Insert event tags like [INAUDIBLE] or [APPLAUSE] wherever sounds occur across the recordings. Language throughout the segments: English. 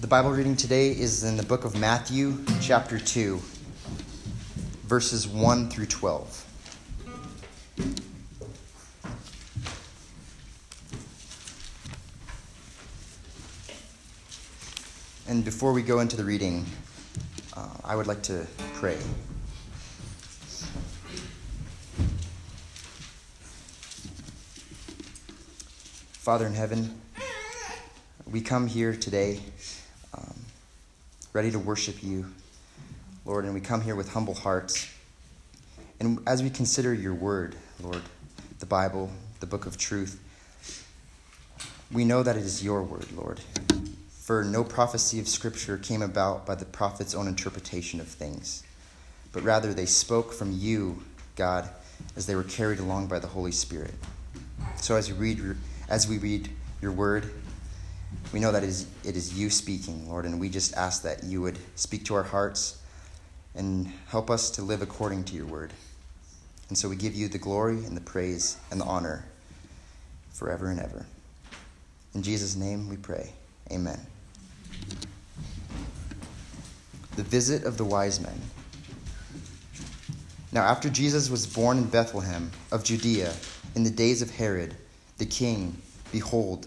The Bible reading today is in the book of Matthew, chapter 2, verses 1 through 12. And before we go into the reading, uh, I would like to pray. Father in heaven, we come here today ready to worship you, Lord, and we come here with humble hearts. And as we consider your word, Lord, the Bible, the book of truth, we know that it is your word, Lord. For no prophecy of Scripture came about by the prophet's own interpretation of things, but rather they spoke from you, God, as they were carried along by the Holy Spirit. So as we read, as we read your word, we know that it is, it is you speaking, Lord, and we just ask that you would speak to our hearts and help us to live according to your word. And so we give you the glory and the praise and the honor forever and ever. In Jesus' name we pray. Amen. The visit of the wise men. Now, after Jesus was born in Bethlehem of Judea in the days of Herod the king, behold,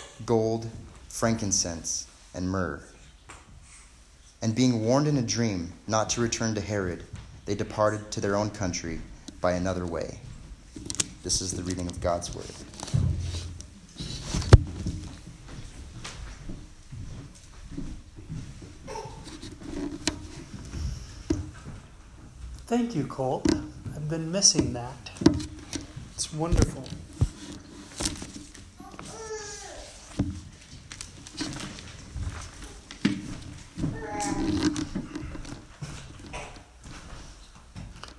gold, frankincense, and myrrh. And being warned in a dream not to return to Herod, they departed to their own country by another way. This is the reading of God's word. Thank you, Colt. I've been missing that. It's wonderful.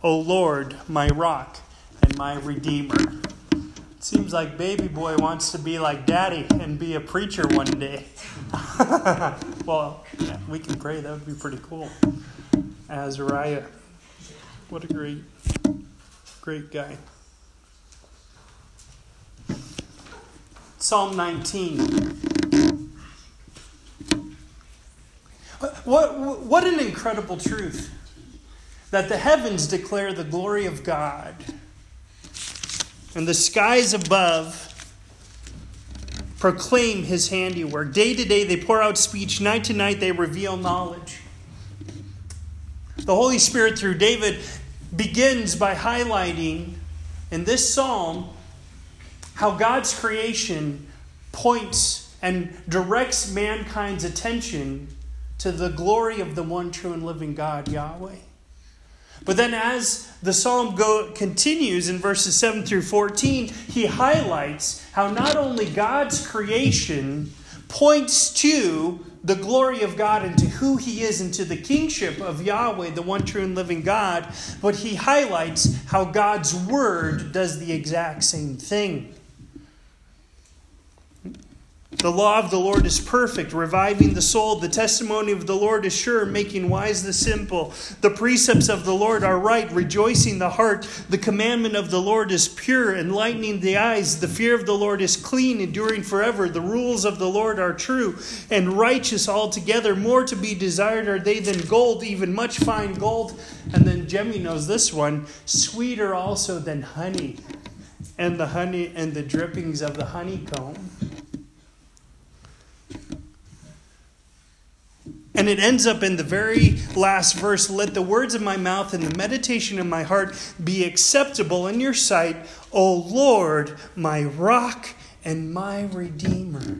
O Lord, my rock and my redeemer. It seems like baby boy wants to be like daddy and be a preacher one day. [LAUGHS] well, yeah, we can pray. That would be pretty cool. Azariah. What a great, great guy. Psalm 19. What, what an incredible truth that the heavens declare the glory of God, and the skies above proclaim his handiwork. Day to day they pour out speech, night to night they reveal knowledge. The Holy Spirit, through David, begins by highlighting in this psalm how God's creation points and directs mankind's attention to the glory of the one true and living God, Yahweh. But then, as the psalm go, continues in verses 7 through 14, he highlights how not only God's creation points to the glory of God and to who he is and to the kingship of Yahweh, the one true and living God, but he highlights how God's word does the exact same thing. The law of the Lord is perfect, reviving the soul. The testimony of the Lord is sure, making wise the simple. The precepts of the Lord are right, rejoicing the heart. The commandment of the Lord is pure, enlightening the eyes. The fear of the Lord is clean, enduring forever. The rules of the Lord are true and righteous altogether. More to be desired are they than gold, even much fine gold. And then Jemmy knows this one sweeter also than honey, and the honey and the drippings of the honeycomb. And it ends up in the very last verse let the words of my mouth and the meditation of my heart be acceptable in your sight, O Lord, my rock and my redeemer.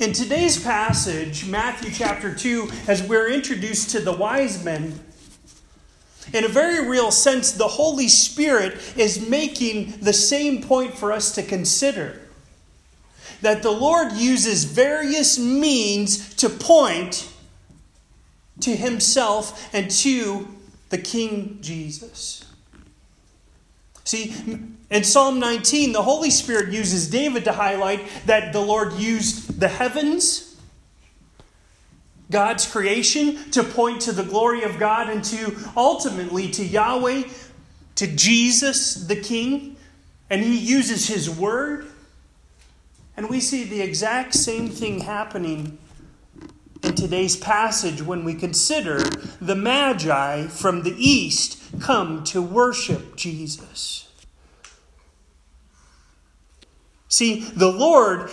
In today's passage, Matthew chapter 2, as we're introduced to the wise men, in a very real sense, the Holy Spirit is making the same point for us to consider that the Lord uses various means to point to himself and to the King Jesus. See, in Psalm 19, the Holy Spirit uses David to highlight that the Lord used the heavens, God's creation, to point to the glory of God and to ultimately to Yahweh, to Jesus the King. And he uses his word and we see the exact same thing happening in today's passage when we consider the Magi from the east come to worship Jesus. See, the Lord,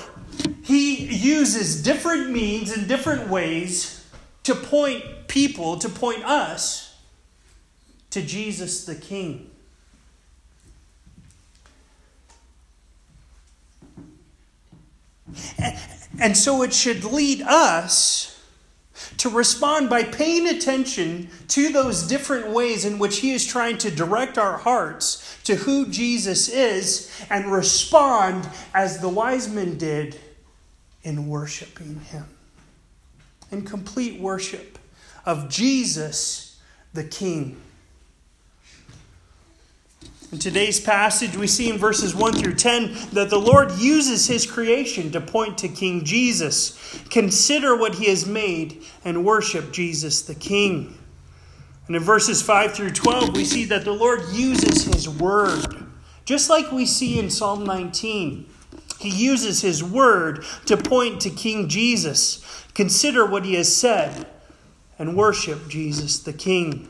He uses different means and different ways to point people, to point us to Jesus the King. And so it should lead us to respond by paying attention to those different ways in which He is trying to direct our hearts to who Jesus is and respond as the wise men did in worshiping Him. In complete worship of Jesus the King. In today's passage, we see in verses 1 through 10 that the Lord uses his creation to point to King Jesus. Consider what he has made and worship Jesus the King. And in verses 5 through 12, we see that the Lord uses his word, just like we see in Psalm 19. He uses his word to point to King Jesus. Consider what he has said and worship Jesus the King.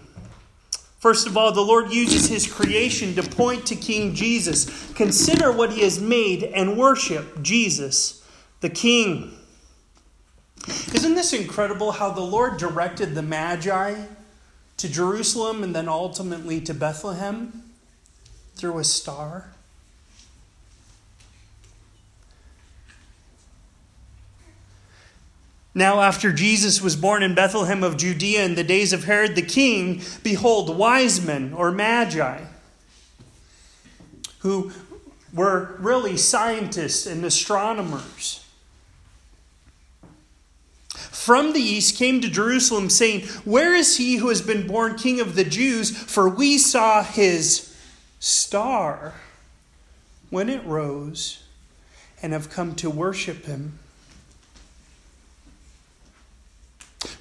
First of all, the Lord uses his creation to point to King Jesus. Consider what he has made and worship Jesus, the King. Isn't this incredible how the Lord directed the Magi to Jerusalem and then ultimately to Bethlehem through a star. Now, after Jesus was born in Bethlehem of Judea in the days of Herod the king, behold, wise men or magi, who were really scientists and astronomers, from the east came to Jerusalem, saying, Where is he who has been born king of the Jews? For we saw his star when it rose and have come to worship him.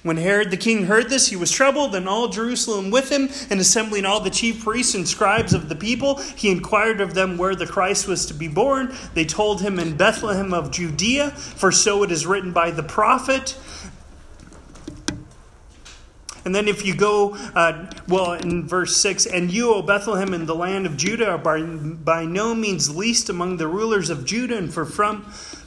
When Herod the king heard this, he was troubled, and all Jerusalem with him, and assembling all the chief priests and scribes of the people, he inquired of them where the Christ was to be born. They told him in Bethlehem of Judea, for so it is written by the prophet. And then if you go, uh, well, in verse 6, and you, O Bethlehem, in the land of Judah, are by, by no means least among the rulers of Judah, and for from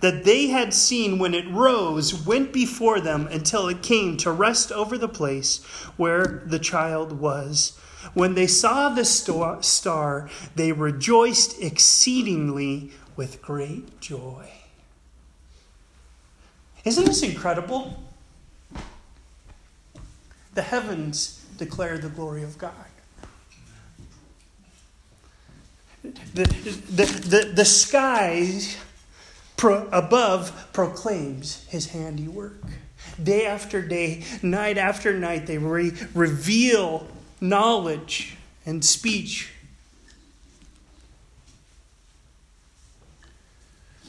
that they had seen when it rose went before them until it came to rest over the place where the child was. When they saw the star, they rejoiced exceedingly with great joy. Isn't this incredible? The heavens declare the glory of God. The, the, the, the skies pro- above proclaims his handiwork. Day after day, night after night, they re- reveal knowledge and speech.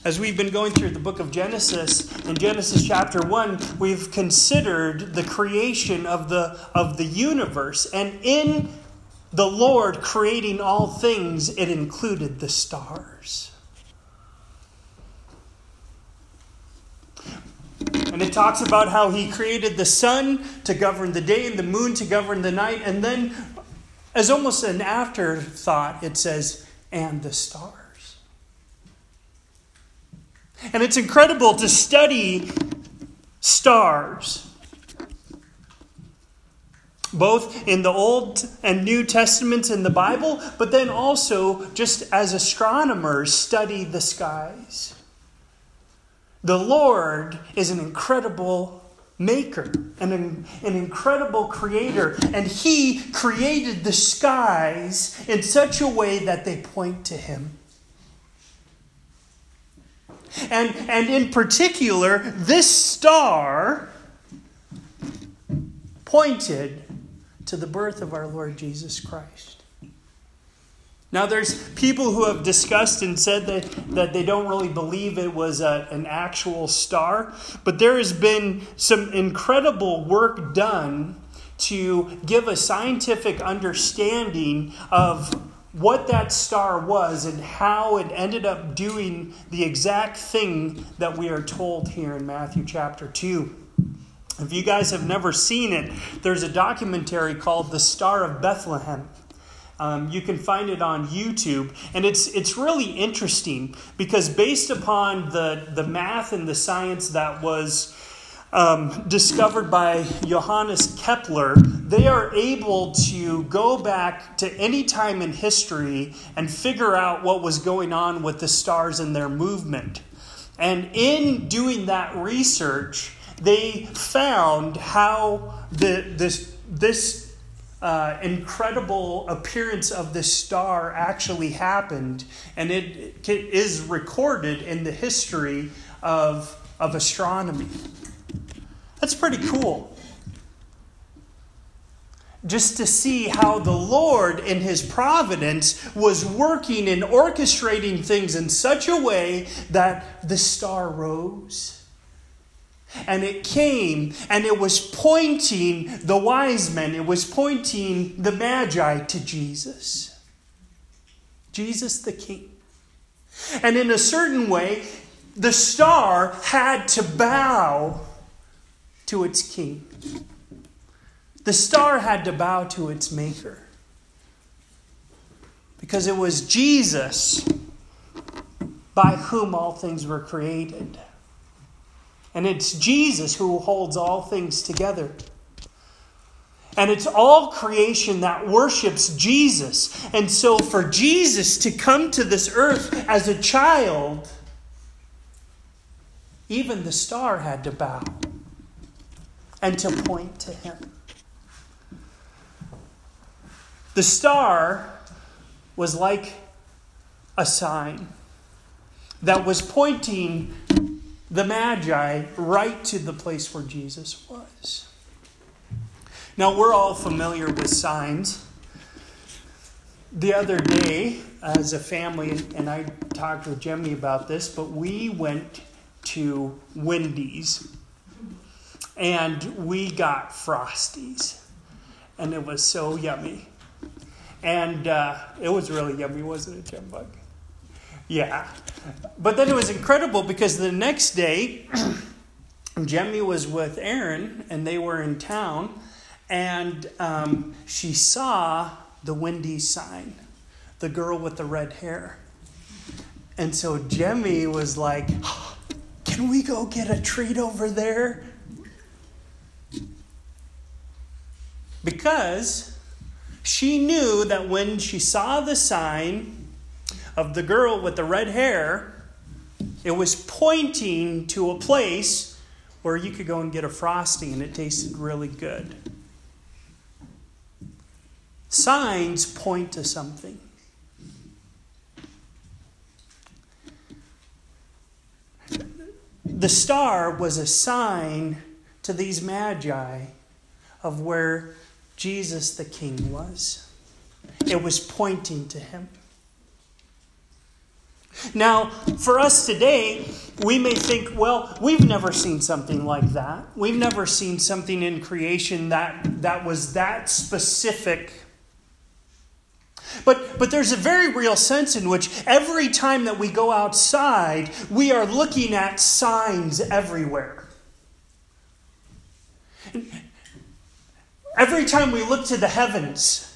As we've been going through the book of Genesis, in Genesis chapter 1, we've considered the creation of the, of the universe. And in the Lord creating all things, it included the stars. And it talks about how he created the sun to govern the day and the moon to govern the night. And then, as almost an afterthought, it says, and the stars. And it's incredible to study stars, both in the Old and New Testaments in the Bible, but then also just as astronomers study the skies. The Lord is an incredible maker an, an, incredible creator, and He created the skies in such a way that they point to Him. And, and in particular, this star pointed to the birth of our Lord Jesus Christ. Now, there's people who have discussed and said that, that they don't really believe it was a, an actual star, but there has been some incredible work done to give a scientific understanding of what that star was and how it ended up doing the exact thing that we are told here in Matthew chapter 2. If you guys have never seen it, there's a documentary called The Star of Bethlehem. Um, you can find it on YouTube, and it's it's really interesting because based upon the the math and the science that was um, discovered by Johannes Kepler, they are able to go back to any time in history and figure out what was going on with the stars and their movement. And in doing that research, they found how the this this uh, incredible appearance of this star actually happened, and it, it is recorded in the history of, of astronomy. That's pretty cool. Just to see how the Lord, in His providence, was working and orchestrating things in such a way that the star rose And it came and it was pointing the wise men, it was pointing the Magi to Jesus. Jesus the King. And in a certain way, the star had to bow to its king. The star had to bow to its maker. Because it was Jesus by whom all things were created. And it's Jesus who holds all things together. And it's all creation that worships Jesus. And so for Jesus to come to this earth as a child, even the star had to bow and to point to him. The star was like a sign that was pointing the Magi right to the place where Jesus was. Now, we're all familiar with signs. The other day, as a family, and I talked with Jemmy about this, but we went to Wendy's and we got Frosties. And it was so yummy. And uh, it was really yummy, wasn't it, Jim? Yeah. But then it was incredible because the next day, [CLEARS THROAT] Jemmy was with Aaron and they were in town, and um, she saw the Wendy's sign, the girl with the red hair. And so Jemmy was like, [GASPS] Can we go get a treat over there? Because she knew that when she saw the sign of the girl with the red hair, it was pointing to a place where you could go and get a frosty and it tasted really good. Signs point to something. The star was a sign to these magi of where Jesus the King was. It was pointing to him. Now, for us today, we may think, well, we've never seen something like that. We've never seen something in creation that, that was that specific. But, but there's a very real sense in which every time that we go outside, we are looking at signs everywhere. Every time we look to the heavens,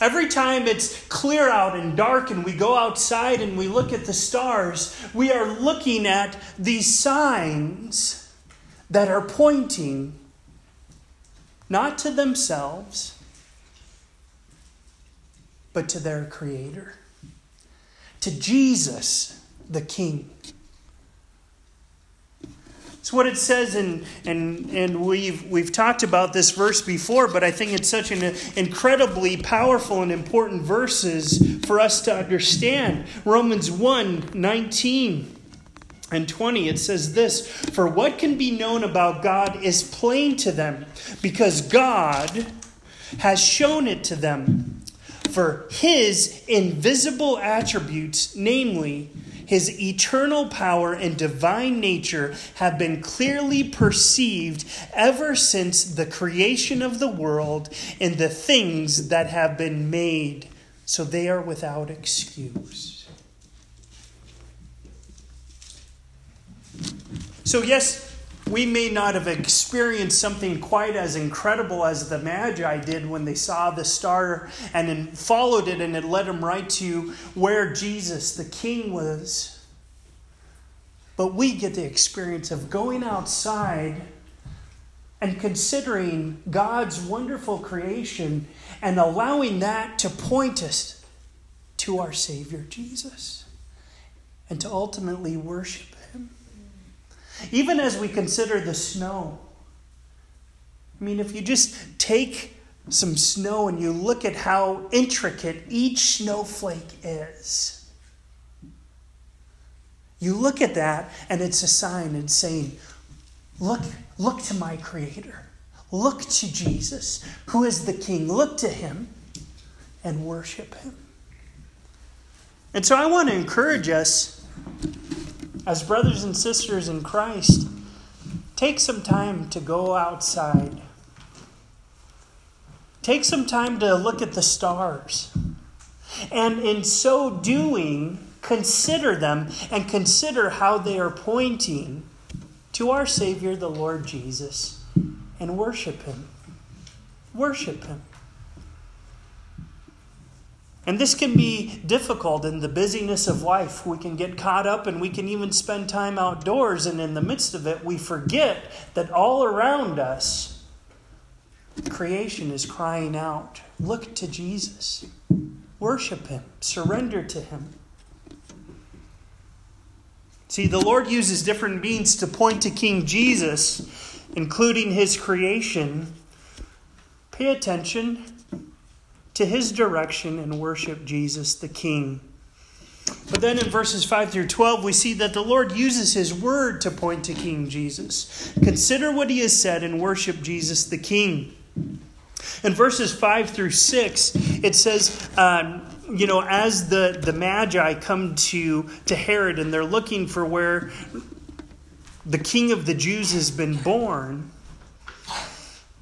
every time it's clear out and dark and we go outside and we look at the stars, we are looking at these signs that are pointing not to themselves, but to their Creator, to Jesus, the King. It's what it says, and and and we've we've talked about this verse before, but I think it's such an incredibly powerful and important verses for us to understand. Romans 1, 19 and 20, it says this For what can be known about God is plain to them, because God has shown it to them. For his invisible attributes, namely his eternal power and divine nature have been clearly perceived ever since the creation of the world and the things that have been made, so they are without excuse. So, yes, we may not have experienced something quite as incredible as the Magi did when they saw the star and then followed it and it led them right to where Jesus, the King, was. But we get the experience of going outside and considering God's wonderful creation and allowing that to point us to our Savior Jesus and to ultimately worship even as we consider the snow. I mean, if you just take some snow and you look at how intricate each snowflake is, you look at that and it's a sign and saying, Look, look to my Creator. Look to Jesus, who is the King. Look to Him and worship Him. And so I want to encourage us as brothers and sisters in Christ take some time to go outside. Take some time to look at the stars. And in so doing, consider them and consider how they are pointing to our Savior, the Lord Jesus, and worship Him. Worship Him. And this can be difficult in the busyness of life. We can get caught up and we can even spend time outdoors, and in the midst of it, we forget that all around us, creation is crying out Look to Jesus. Worship Him. Surrender to Him. See, the Lord uses different means to point to King Jesus, including His creation. Pay attention to his direction and worship Jesus the King. But then in verses 5 through 12, we see that the Lord uses his word to point to King Jesus. Consider what he has said and worship Jesus the King. In verses 5 through 6, it says, um, you know, as the, the Magi come to, to Herod and they're looking for where the king of the Jews has been born,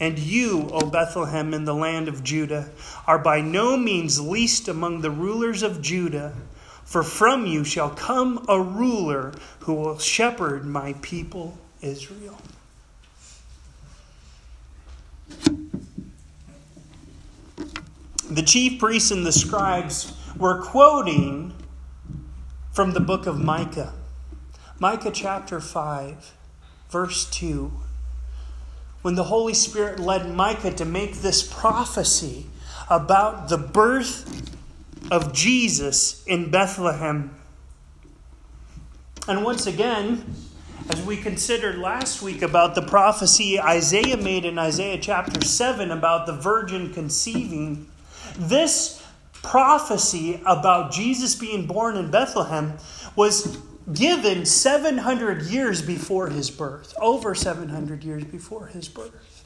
And you, O Bethlehem, in the land of Judah, are by no means least among the rulers of Judah, for from you shall come a ruler who will shepherd my people Israel. The chief priests and the scribes were quoting from the book of Micah. Micah chapter 5, verse 2 when the Holy Spirit led Micah to make this prophecy about the birth of Jesus in Bethlehem. And once again, as we considered last week about the prophecy Isaiah made in Isaiah chapter 7 about the virgin conceiving, this prophecy about Jesus being born in Bethlehem was given 700 years before his birth, over 700 years before his birth.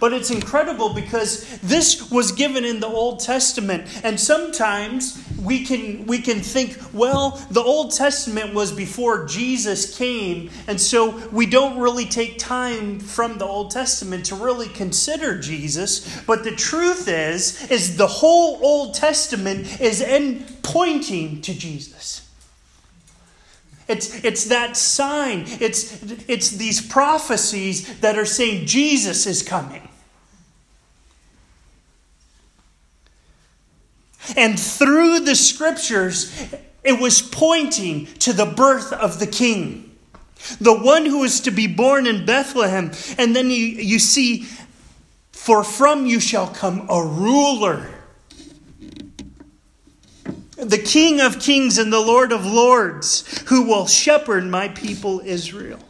But it's incredible because this was given in the Old Testament. And sometimes we can, we can think, well, the Old Testament was before Jesus came. And so we don't really take time from the Old Testament to really consider Jesus. But the truth is, is the whole Old Testament is in pointing to Jesus. It's, it's that sign. It's, it's these prophecies that are saying Jesus is coming. And through the scriptures, it was pointing to the birth of the king, the one who is to be born in Bethlehem. And then you, you see, for from you shall come a ruler the King of kings and the Lord of lords, who will shepherd my people Israel.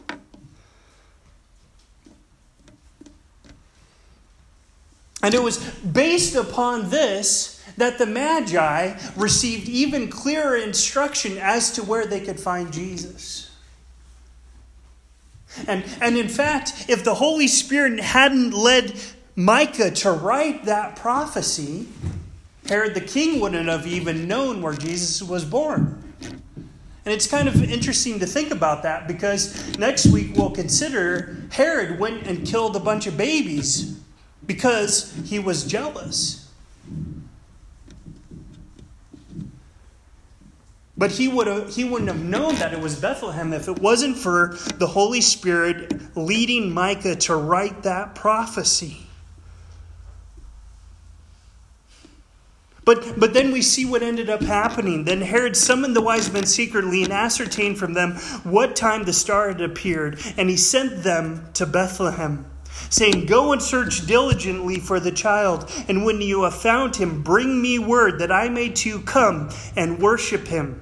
And it was based upon this that the Magi received even clearer instruction as to where they could find Jesus. And, and in fact, if the Holy Spirit hadn't led Micah to write that prophecy, Herod the king wouldn't have even known where Jesus was born. And it's kind of interesting to think about that because next week we'll consider Herod went and killed a bunch of babies because he was jealous. But he, would have, he wouldn't have known that it was Bethlehem if it wasn't for the Holy Spirit leading Micah to write that prophecy. But, but then we see what ended up happening. Then Herod summoned the wise men secretly and ascertained from them what time the star had appeared, and he sent them to Bethlehem, saying, Go and search diligently for the child, and when you have found him, bring me word that I may too come and worship him.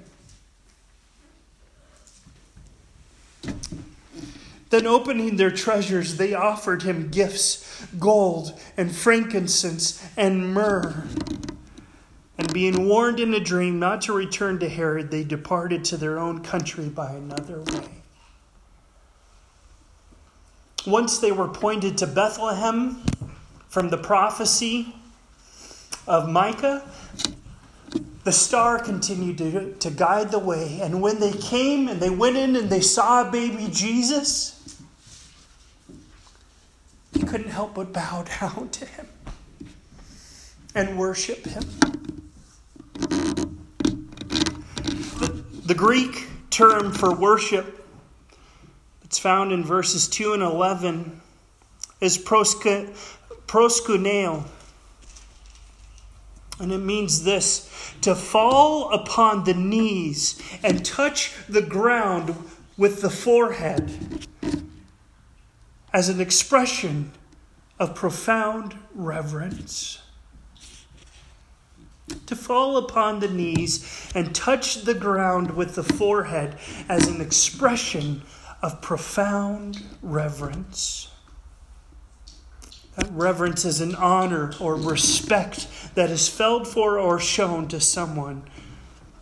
Then, opening their treasures, they offered him gifts gold and frankincense and myrrh. And being warned in a dream not to return to Herod, they departed to their own country by another way. Once they were pointed to Bethlehem from the prophecy of Micah, the star continued to, to guide the way. And when they came and they went in and they saw baby Jesus, they couldn't help but bow [LAUGHS] down to him and worship him. The, the Greek term for worship that's found in verses 2 and 11 is proskuneo. And it means this to fall upon the knees and touch the ground with the forehead as an expression of profound reverence. To fall upon the knees and touch the ground with the forehead as an expression of profound reverence. Reverence is an honor or respect that is felt for or shown to someone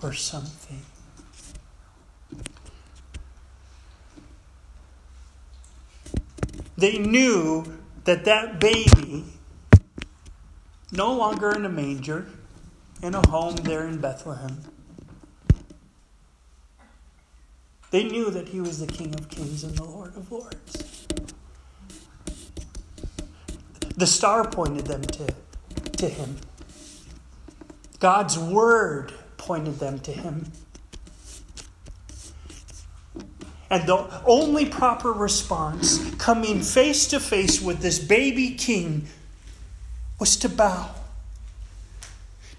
or something. They knew that that baby, no longer in a manger, in a home there in Bethlehem, they knew that he was the King of Kings and the Lord of Lords. The star pointed them to, to him. God's word pointed them to him. And the only proper response, coming face to face with this baby king, was to bow,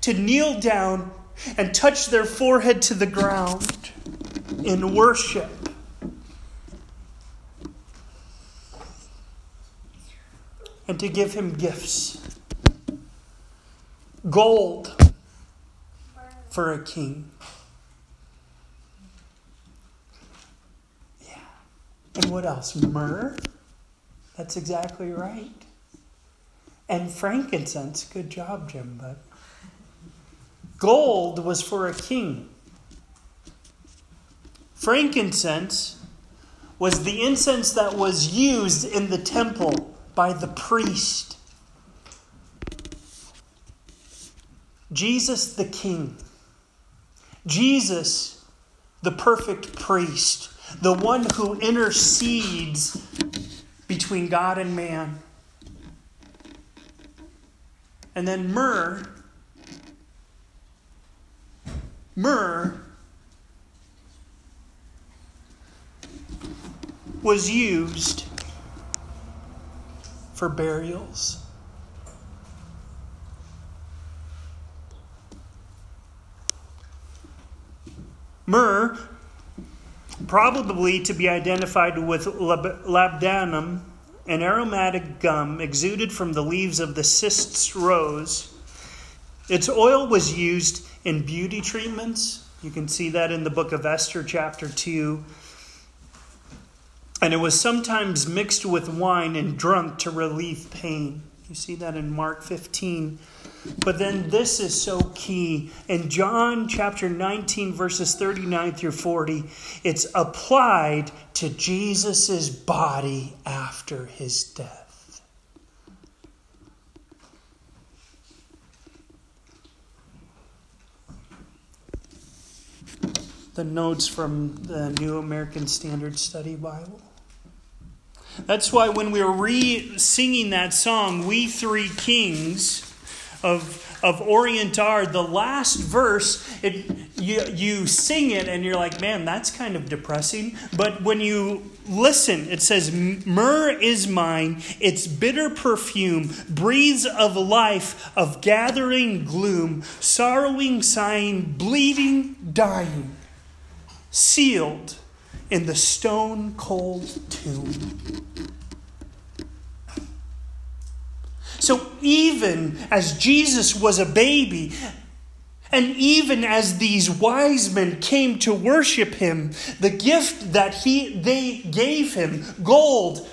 to kneel down and touch their forehead to the ground in worship. And to give him gifts gold for a king. Yeah. And what else? Myrrh? That's exactly right. And frankincense. Good job, Jim, but gold was for a king. Frankincense was the incense that was used in the temple by the priest. Jesus the King. Jesus the perfect priest. The one who intercedes between God and man. And then myrrh. Myrrh was used for burials. Myrrh, probably to be identified with labdanum, an aromatic gum exuded from the leaves of the cistus rose. Its oil was used in beauty treatments. You can see that in the book of Esther, chapter 2. And it was sometimes mixed with wine and drunk to relieve pain. You see that in Mark 15. But then this is so key. In John chapter 19, verses 39 through 40, it's applied to Jesus' body after his death. The notes from the New American Standard Study Bible. That's why when we were re singing that song, We Three Kings of, of Orient are, the last verse, it, you, you sing it and you're like, man, that's kind of depressing. But when you listen, it says, Myrrh is mine, its bitter perfume breathes of life, of gathering gloom, sorrowing, sighing, bleeding, dying, sealed in the stone cold tomb. So even as Jesus was a baby, and even as these wise men came to worship him, the gift that he, they gave him, gold,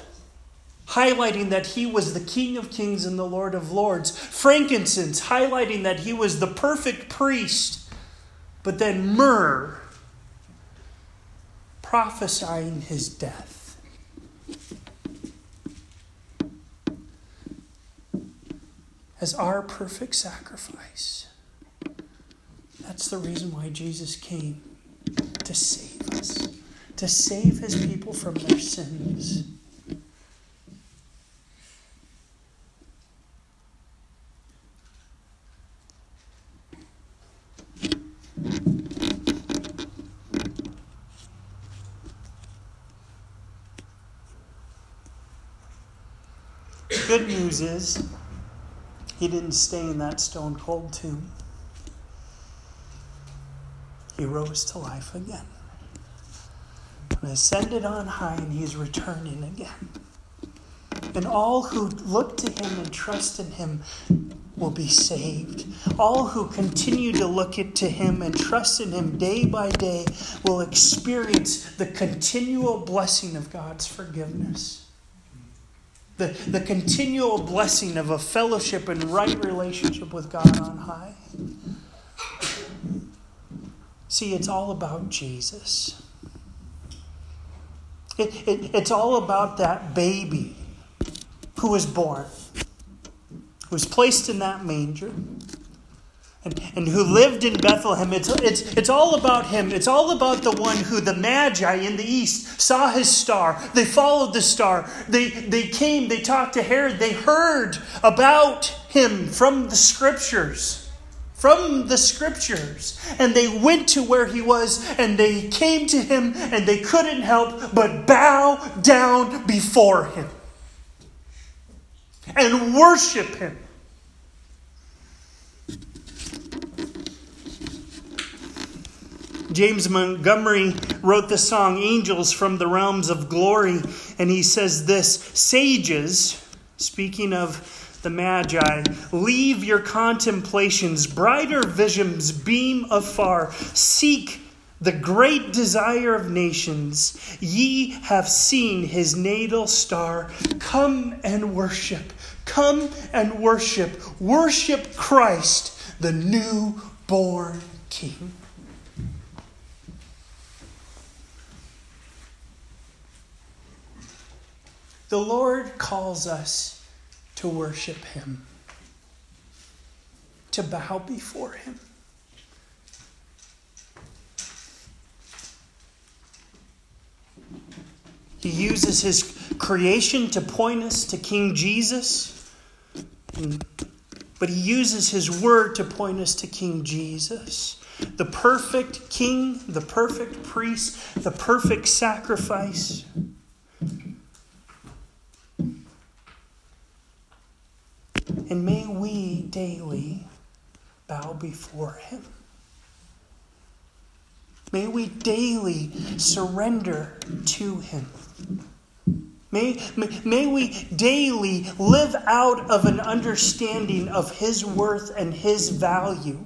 highlighting that he was the King of Kings and the Lord of Lords, frankincense, highlighting that he was the perfect priest, but then myrrh, prophesying his death. As our perfect sacrifice. That's the reason why Jesus came to save us, to save his people from their sins. Good news is, he didn't stay in that stone cold tomb he rose to life again. And ascended on high, and he's returning again. And all who look to him and trust in him will be saved. All who continue to look to him and trust in him day by day will experience the continual blessing of God's forgiveness. The, the continual blessing of a fellowship and right relationship with God on high. See, it's all about Jesus. It, it, it's all about that baby who was born, who was placed in that manger, and, and who lived in Bethlehem. It's, it's, it's all about him. It's all about the one who the Magi in the east saw his star. They followed the star. They, they came, they talked to Herod, they heard about him from the scriptures from the scriptures. And they went to where he was and they came to him and they couldn't help but bow down before him and worship him. James Montgomery wrote the song Angels from the Realms of Glory, and he says this Sages, speaking of the Magi, leave your contemplations, brighter visions beam afar. Seek the great desire of nations. Ye have seen his natal star. Come and worship. Come and worship. Worship Christ, the new-born King. The Lord calls us to worship Him, to bow before Him. He uses His creation to point us to King Jesus, but He uses His word to point us to King Jesus. The perfect king, the perfect priest, the perfect sacrifice. And may we daily bow before Him. May we daily surrender to Him. May, may, may, we daily live out of an understanding of His worth and His value.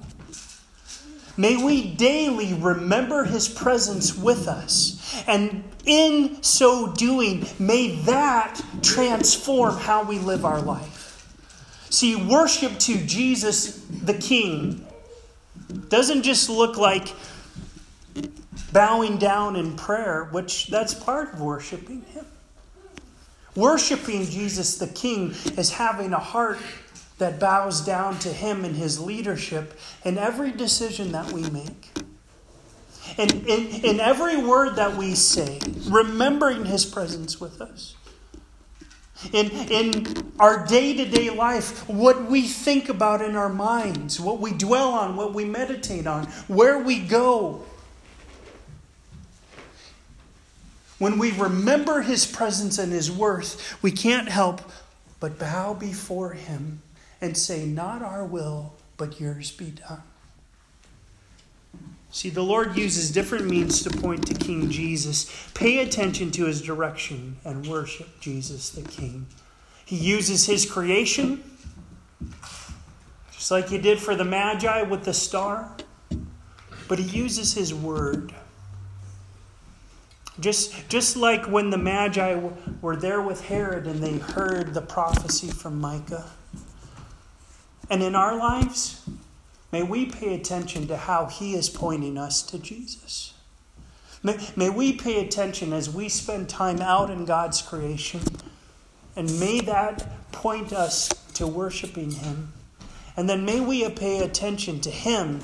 May we daily remember His presence with us. And in so doing, may that transform how we live our life. See, worship to Jesus the King doesn't just look like bowing down in prayer, which that's part of worshiping Him. Worshiping Jesus the King is having a heart that bows down to Him and His leadership in every decision that we make. And in, in every word that we say, remembering His presence with us. In, in our day to day life, what we think about in our minds, what we dwell on, what we meditate on, where we go. When we remember His presence and His worth, we can't help but bow before Him and say, Not our will, but yours be done. See, the Lord uses different means to point to King Jesus. Pay attention to his direction and worship Jesus the King. He uses his creation, just like he did for the Magi with the star, but he uses his word. Just, just like when the Magi were there with Herod and they heard the prophecy from Micah. And in our lives, May we pay attention to how He is pointing us to Jesus. May, may we pay attention as we spend time out in God's creation, and may that point us to worshiping Him. And then may we pay attention to Him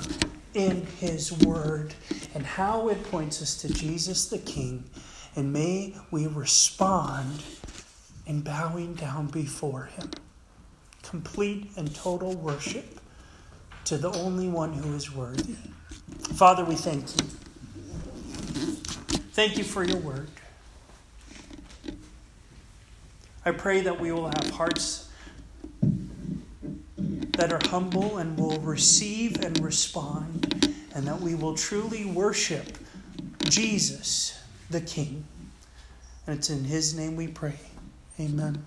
in His Word and how it points us to Jesus the King. And may we respond in bowing down before Him. Complete and total worship to the only one who is worthy. Father, we thank you. Thank you for your word. I pray that we will have hearts that are humble and will receive and respond, and that we will truly worship Jesus, the King. And it's in His name we pray. Amen.